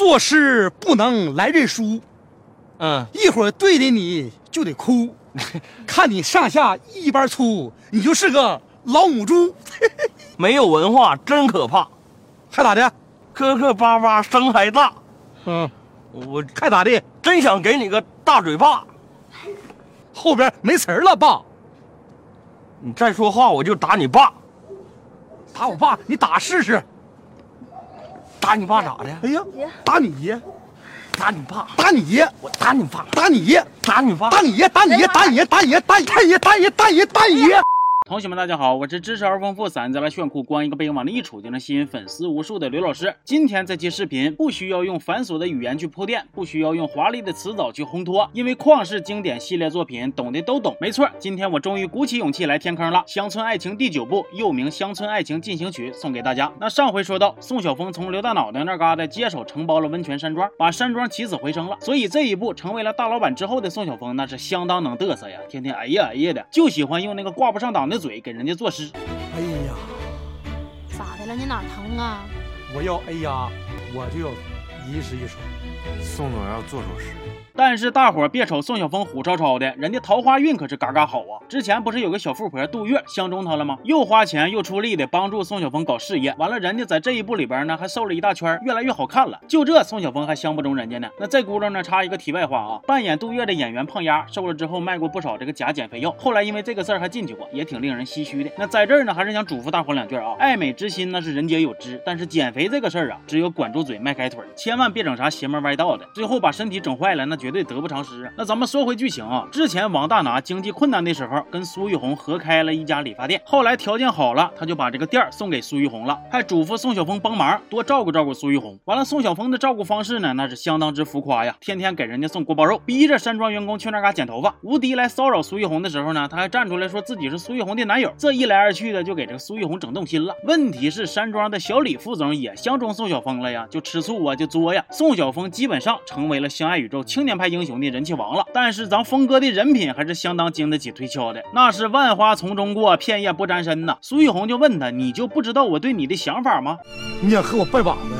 做事不能来认输，嗯，一会儿对着你就得哭，看你上下一般粗，你就是个老母猪，没有文化真可怕，还咋的？磕磕巴巴声还大，嗯，我还咋的？真想给你个大嘴巴。后边没词儿了，爸，你再说话我就打你爸，打我爸，你打试试。打你爸咋的？哎呀，打你爷，打你爸，打你爷，我打你爸，打你爷，打你爸，打你爷，打你爷，打你爷，打你爷，打你爷，打你爷，打你爷，打你爷。同学们，大家好，我是知识而丰富、散在了炫酷、光一个背影往那一杵就能吸引粉丝无数的刘老师。今天这期视频不需要用繁琐的语言去铺垫，不需要用华丽的词藻去烘托，因为旷世经典系列作品懂的都懂。没错，今天我终于鼓起勇气来填坑了，《乡村爱情》第九部，又名《乡村爱情进行曲》，送给大家。那上回说到，宋晓峰从刘大脑袋那嘎达接手承包了温泉山庄，把山庄起死回生了，所以这一步成为了大老板之后的宋晓峰，那是相当能嘚瑟呀，天天哎呀哎呀的，就喜欢用那个挂不上档的嘴给人家作诗。哎呀，咋的了？你哪疼啊？我要哎呀，我就要一诗一手。宋总要做首诗，但是大伙儿别瞅宋晓峰虎超超的，人家桃花运可是嘎嘎好啊！之前不是有个小富婆杜月相中他了吗？又花钱又出力的帮助宋晓峰搞事业，完了人家在这一步里边呢还瘦了一大圈，越来越好看了。就这宋晓峰还相不中人家呢。那这轱辘呢插一个题外话啊，扮演杜月的演员胖丫瘦了之后卖过不少这个假减肥药，后来因为这个事儿还进去过，也挺令人唏嘘的。那在这儿呢还是想嘱咐大伙两句啊，爱美之心那是人皆有之，但是减肥这个事儿啊，只有管住嘴迈开腿，千万别整啥邪门歪道的，最后把身体整坏了，那绝对得不偿失。那咱们说回剧情啊，之前王大拿经济困难的时候，跟苏玉红合开了一家理发店，后来条件好了，他就把这个店儿送给苏玉红了，还嘱咐宋晓峰帮忙多照顾照顾苏玉红。完了，宋晓峰的照顾方式呢，那是相当之浮夸呀，天天给人家送锅包肉，逼着山庄员工去那嘎剪头发。吴迪来骚扰苏玉红的时候呢，他还站出来说自己是苏玉红的男友，这一来二去的就给这个苏玉红整动心了。问题是山庄的小李副总也相中宋晓峰了呀，就吃醋啊，就作呀。宋晓峰基本上成为了相爱宇宙青年派英雄的人气王了。但是咱峰哥的人品还是相当经得起推敲的，那是万花丛中过，片叶不沾身呐。苏玉红就问他，你就不知道我对你的想法吗？你想和我拜把子？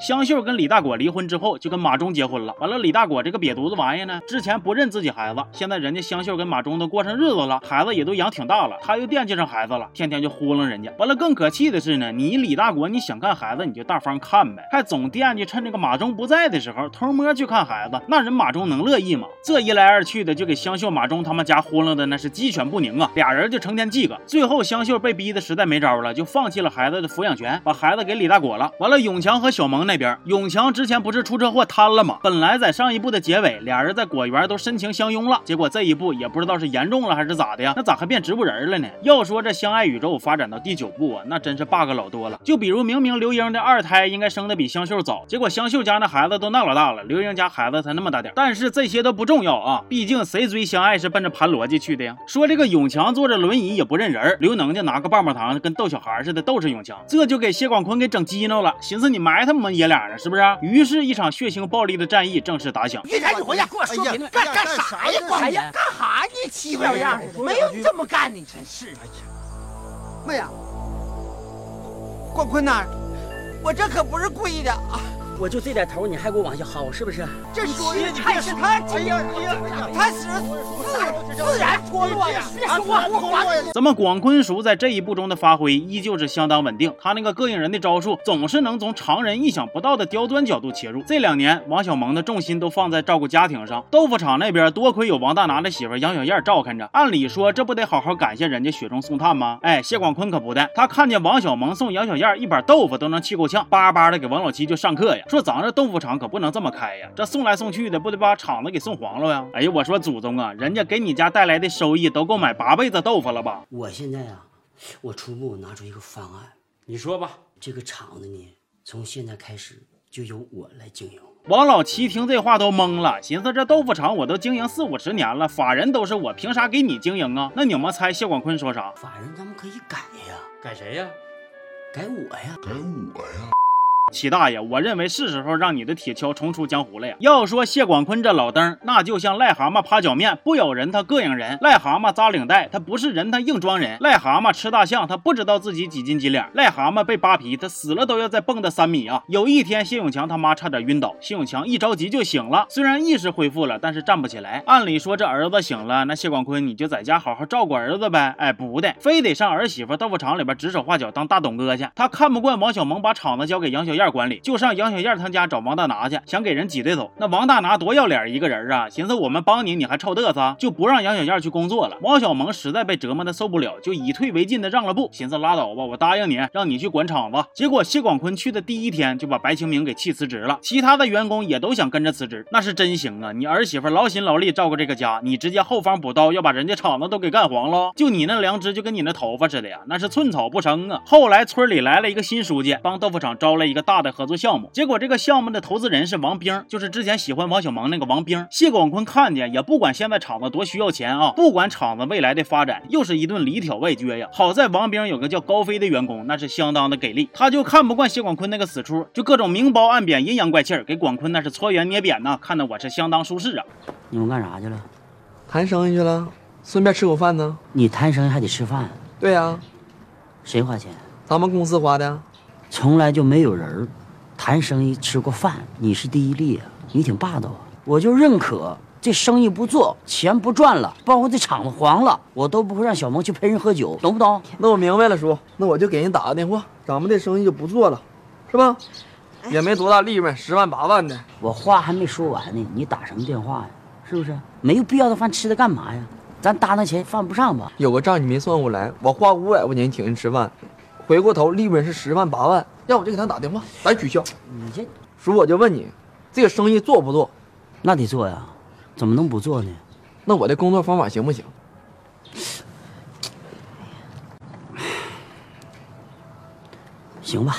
香秀跟李大果离婚之后，就跟马忠结婚了。完了，李大果这个瘪犊子玩意呢，之前不认自己孩子，现在人家香秀跟马忠都过上日子了，孩子也都养挺大了，他又惦记上孩子了，天天就糊弄人家。完了，更可气的是呢，你李大果你想看孩子你就大方看呗，还总惦记趁这个马忠不在的时候偷摸去看孩子，那人马忠能乐意吗？这一来二去的，就给香秀、马忠他们家糊弄的那是鸡犬不宁啊，俩人就成天记个。最后香秀被逼的实在没招了，就放弃了孩子的抚养权，把孩子给李大果了。完了，永强和小萌呢那边，永强之前不是出车祸瘫了吗？本来在上一部的结尾，俩人在果园都深情相拥了，结果这一部也不知道是严重了还是咋的呀？那咋还变植物人了呢？要说这相爱宇宙发展到第九部啊，那真是 bug 老多了。就比如明明刘英的二胎应该生的比香秀早，结果香秀家那孩子都那老大了，刘英家孩子才那么大点。但是这些都不重要啊，毕竟谁追相爱是奔着盘逻辑去的呀？说这个永强坐着轮椅也不认人，刘能家拿个棒棒糖跟逗小孩似的逗着永强，这就给谢广坤给整激怒了，寻思你埋汰我们爷俩呢，是不是？于是，一场血腥暴力的战役正式打响。玉田，你回家，给我说明白，干干啥呀？管呀，干啥呢？欺负小样的，没有你这么干的，真是。哎呀，妈呀！广坤呐，我这可不是故意的啊！我就这点头，你还给我往下薅，是不是？这属于太是他哎呀哎呀，他是自自然脱落呀！别说话，我管。咱们广坤叔在这一步中的发挥依旧是相当稳定，他那个膈应人的招数总是能从常人意想不到的刁钻角度切入。这两年，王小蒙的重心都放在照顾家庭上，豆腐厂那边多亏有王大拿的媳妇杨小燕照看着，按理说这不得好好感谢人家雪中送炭吗？哎，谢广坤可不的，他看见王小蒙送杨小燕一板豆腐都能气够呛，叭叭的给王老七就上课呀，说咱这豆腐厂可不能这么开呀，这送来送去的不得把厂子给送黄了呀？哎呀，我说祖宗啊，人家给你家带来的收益都够买八辈子豆腐了吧？我现在啊，我初步拿出一个方案，你说吧。这个厂子呢，从现在开始就由我来经营。王老七听这话都懵了，寻思这豆腐厂我都经营四五十年了，法人都是我，凭啥给你经营啊？那你们猜谢广坤说啥？法人咱们可以改呀，改谁呀？改我呀。齐大爷，我认为是时候让你的铁锹重出江湖了呀。要说谢广坤这老登，那就像癞蛤蟆趴脚面，不咬人他膈应人；癞蛤蟆扎领带，他不是人他硬装人；癞蛤蟆吃大象，他不知道自己几斤几两；癞蛤蟆被扒皮，他死了都要再蹦跶三米啊！有一天，谢永强他妈差点晕倒，谢永强一着急就醒了，虽然意识恢复了，但是站不起来。按理说这儿子醒了，那谢广坤你就在家好好照顾儿子呗。哎，不的，非得上儿媳妇豆腐厂里边指手画脚当大董哥去。他看不惯王小蒙把厂子交给杨小燕管理，就上杨小燕他家找王大拿去，想给人挤兑走。那王大拿多要脸一个人啊，寻思我们帮你，你还臭嘚瑟，就不让杨小燕去工作了。王小萌实在被折磨的受不了，就以退为进的让了步，寻思拉倒吧，我答应你，让你去管厂子。结果谢广坤去的第一天就把白清明给气辞职了，其他的员工也都想跟着辞职，那是真行啊！你儿媳妇劳心劳力照顾这个家，你直接后方补刀，要把人家厂子都给干黄了。就你那良知，就跟你那头发似的呀，那是寸草不生啊！后来村里来了一个新书记，帮豆腐厂招了一个大大的合作项目，结果这个项目的投资人是王兵，就是之前喜欢王小蒙那个王兵。谢广坤看见也不管现在厂子多需要钱啊，不管厂子未来的发展，又是一顿里挑外撅呀。好在王兵有个叫高飞的员工，那是相当的给力，他就看不惯谢广坤那个死出，就各种明褒暗贬、阴阳怪气儿，给广坤那是搓圆捏扁呐，看得我是相当舒适啊。你们干啥去了？谈生意去了，顺便吃口饭呢。你谈生意还得吃饭，对呀、谁花钱？咱们公司花的。从来就没有人儿谈生意吃过饭，你是第一例啊！你挺霸道啊！我就认可这生意不做，钱不赚了，包括这厂子黄了，我都不会让小蒙去陪人喝酒，懂不懂？那我明白了，叔，那我就给人打个电话，咱们这生意就不做了，是吧？也没多大利润，十万八万的。我话还没说完呢，你打什么电话呀？是不是？没有必要的饭吃的干嘛呀？咱搭那钱犯不上吧？有个账你没算过来，我花五百块钱请人吃饭，回过头利润是十万八万，要我就给他打电话，咱取消。你这叔，我就问你，这个生意做不做？那得做呀，怎么能不做呢？那我的工作方法行不行？行吧。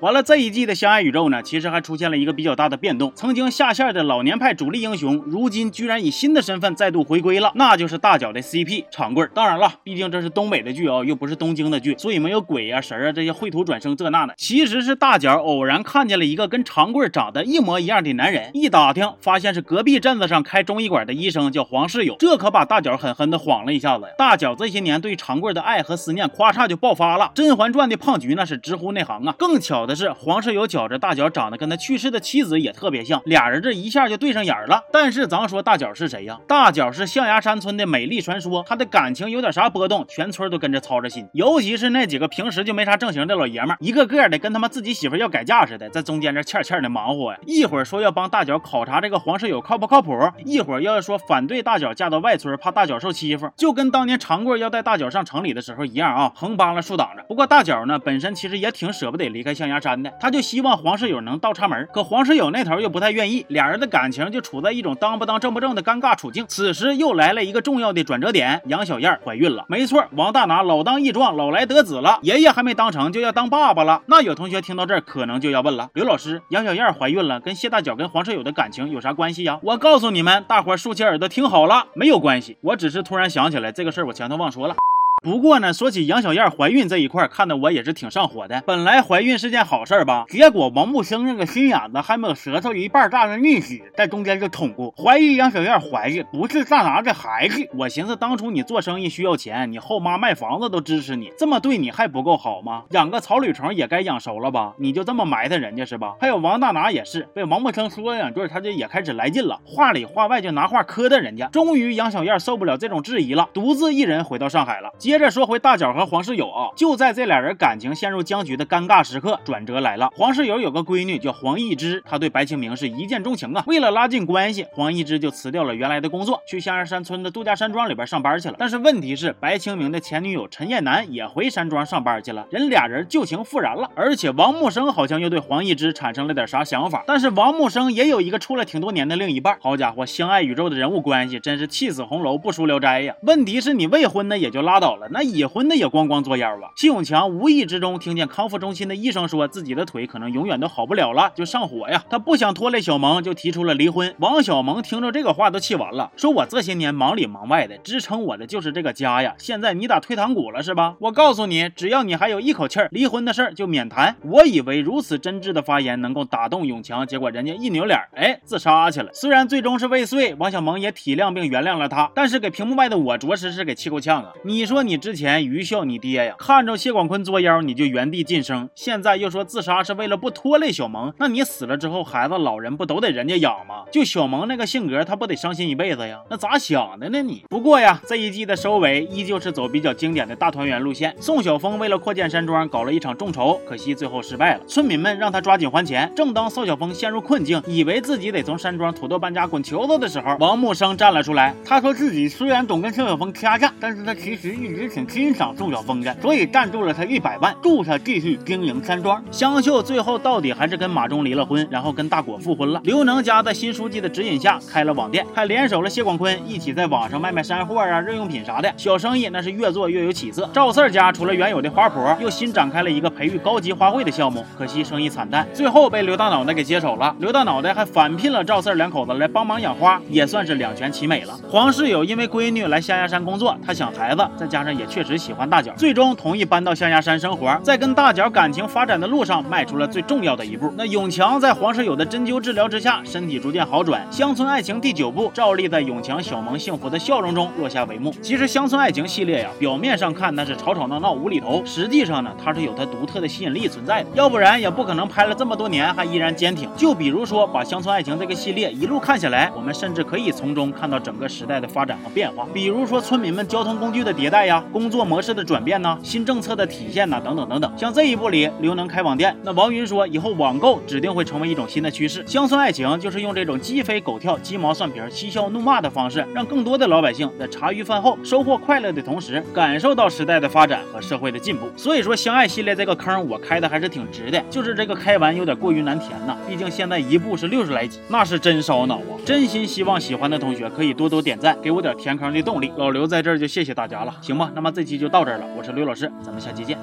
完了，这一季的相爱宇宙呢，其实还出现了一个比较大的变动。曾经下线的老年派主力英雄，如今居然以新的身份再度回归了，那就是大脚的 CP 长贵。当然了，毕竟这是东北的剧啊、又不是东京的剧，所以没有鬼啊、神啊这些绘图转生这那的。其实是大脚偶然看见了一个跟长贵长得一模一样的男人，一打听发现是隔壁镇子上开中医馆的医生，叫黄世友。这可把大脚狠狠的晃了一下子呀！大脚这些年对长贵的爱和思念，咵嚓就爆发了。《甄嬛传》的胖菊那是直呼内行啊！更巧的的是，黄世友觉着大脚长得跟他去世的妻子也特别像，俩人这一下就对上眼了。但是咱说大脚是谁呀？大脚是象牙山村的美丽传说，他的感情有点啥波动，全村都跟着操着心。尤其是那几个平时就没啥正形的老爷们，一个个的跟他妈自己媳妇要改嫁似的，在中间这欠欠的忙活呀。一会儿说要帮大脚考察这个黄世友靠不靠谱，一会儿又要说反对大脚嫁到外村，怕大脚受欺负，就跟当年长贵要带大脚上城里的时候一样啊，横扒拉竖挡着。不过大脚呢，本身其实也挺舍不得离开象牙山的，他就希望黄世友能倒插门，可黄世友那头又不太愿意，俩人的感情就处在一种当不当正不正的尴尬处境。此时又来了一个重要的转折点，杨小燕怀孕了。没错，王大拿老当益壮，老来得子了，爷爷还没当成就要当爸爸了。那有同学听到这儿可能就要问了，刘老师，杨小燕怀孕了，跟谢大脚跟黄世友的感情有啥关系呀？我告诉你们，大伙竖起耳朵听好了，没有关系，我只是突然想起来这个事儿，我前头忘说了。不过呢，说起杨小燕怀孕这一块，看得我也是挺上火的。本来怀孕是件好事儿吧，结果王木生那个心眼子还没有舌头一半大的逆子在中间就捅过，怀疑杨小燕怀孕不是大拿的孩子。我寻思，当初你做生意需要钱，你后妈卖房子都支持你，这么对你还不够好吗？养个草履虫也该养熟了吧？你就这么埋汰人家是吧？还有王大拿也是，被王木生说两句，他这也开始来劲了，话里话外就拿话磕碜人家。终于杨小燕受不了这种质疑了，独自一人回到上海了。接着说回大脚和黄世友啊，就在这俩人感情陷入僵局的尴尬时刻，转折来了。黄世友有个闺女叫黄义之，她对白清明是一见钟情啊。为了拉近关系，黄义之就辞掉了原来的工作，去象牙山村的度假山庄里边上班去了。但是问题是，白清明的前女友陈艳楠也回山庄上班去了，人俩人旧情复燃了。而且王木生好像又对黄义之产生了点啥想法，但是王木生也有一个处了挺多年的另一半。好家伙，相爱宇宙的人物关系真是气死红楼不输聊斋呀。问题是你未婚的也就拉倒了。那已婚的也咣咣作妖啊！谢永强无意之中听见康复中心的医生说自己的腿可能永远都好不了了，就上火呀。他不想拖累小萌，就提出了离婚。王小萌听着这个话都气完了，说我这些年忙里忙外的，支撑我的就是这个家呀。现在你打退堂鼓了是吧？我告诉你，只要你还有一口气儿，离婚的事儿就免谈。我以为如此真挚的发言能够打动永强，结果人家一扭脸，哎，自杀去了。虽然最终是未遂，王小萌也体谅并原谅了他，但是给屏幕外的我着实是给气够呛啊！你说你你之前愚孝你爹呀，看着谢广坤作妖你就原地晋升，现在又说自杀是为了不拖累小萌，那你死了之后孩子老人不都得人家养吗？就小萌那个性格，他不得伤心一辈子呀？那咋想的呢你？不过呀，这一季的收尾依旧是走比较经典的大团圆路线。宋晓峰为了扩建山庄搞了一场众筹，可惜最后失败了。村民们让他抓紧还钱。正当宋晓峰陷入困境，以为自己得从山庄土豆搬家滚球子的时候，王木生站了出来。他说自己虽然总跟宋晓峰掐架，但是他其实一直挺欣赏宋晓峰的，所以赞助了他一百万，助他继续经营山庄。香秀最后到底还是跟马忠离了婚，然后跟大果复婚了。刘能家在新书记的指引下开了网店，还联手了谢广坤一起在网上卖卖山货啊、日用品啥的，小生意那是越做越有起色。赵四家除了原有的花圃，又新展开了一个培育高级花卉的项目，可惜生意惨淡，最后被刘大脑袋给接手了。刘大脑袋还返聘了赵四两口子来帮忙养花，也算是两全其美了。黄世友因为闺女来象牙山工作，他想孩子，再加上也确实喜欢大脚，最终同意搬到象牙山生活，在跟大脚感情发展的路上迈出了最重要的一步。那永强在黄世友的针灸治疗之下，身体逐渐好转。乡村爱情第九部照例在永强、小萌幸福的笑容中落下帷幕。其实乡村爱情系列呀，表面上看那是吵吵闹闹无厘头，实际上呢，它是有它独特的吸引力存在的，要不然也不可能拍了这么多年还依然坚挺。就比如说把乡村爱情这个系列一路看下来，我们甚至可以从中看到整个时代的发展和变化。比如说村民们交通工具的迭代呀，工作模式的转变呐，新政策的体现呐，等等等等。像这一部里，刘能开网店，那王云说以后网购指定会成为一种新的趋势。乡村爱情就是用这种鸡飞狗跳、鸡毛蒜皮、嬉笑怒骂的方式，让更多的老百姓在茶余饭后收获快乐的同时，感受到时代的发展和社会的进步。所以说，相爱系列这个坑我开的还是挺值的，就是这个开完有点过于难填呐。毕竟现在一部是六十来集，那是真烧脑啊！真心希望喜欢的同学可以多多点赞，给我点填坑的动力。老刘在这儿就谢谢大家了，行吧？那么这期就到这儿了，我是刘老师，咱们下期见。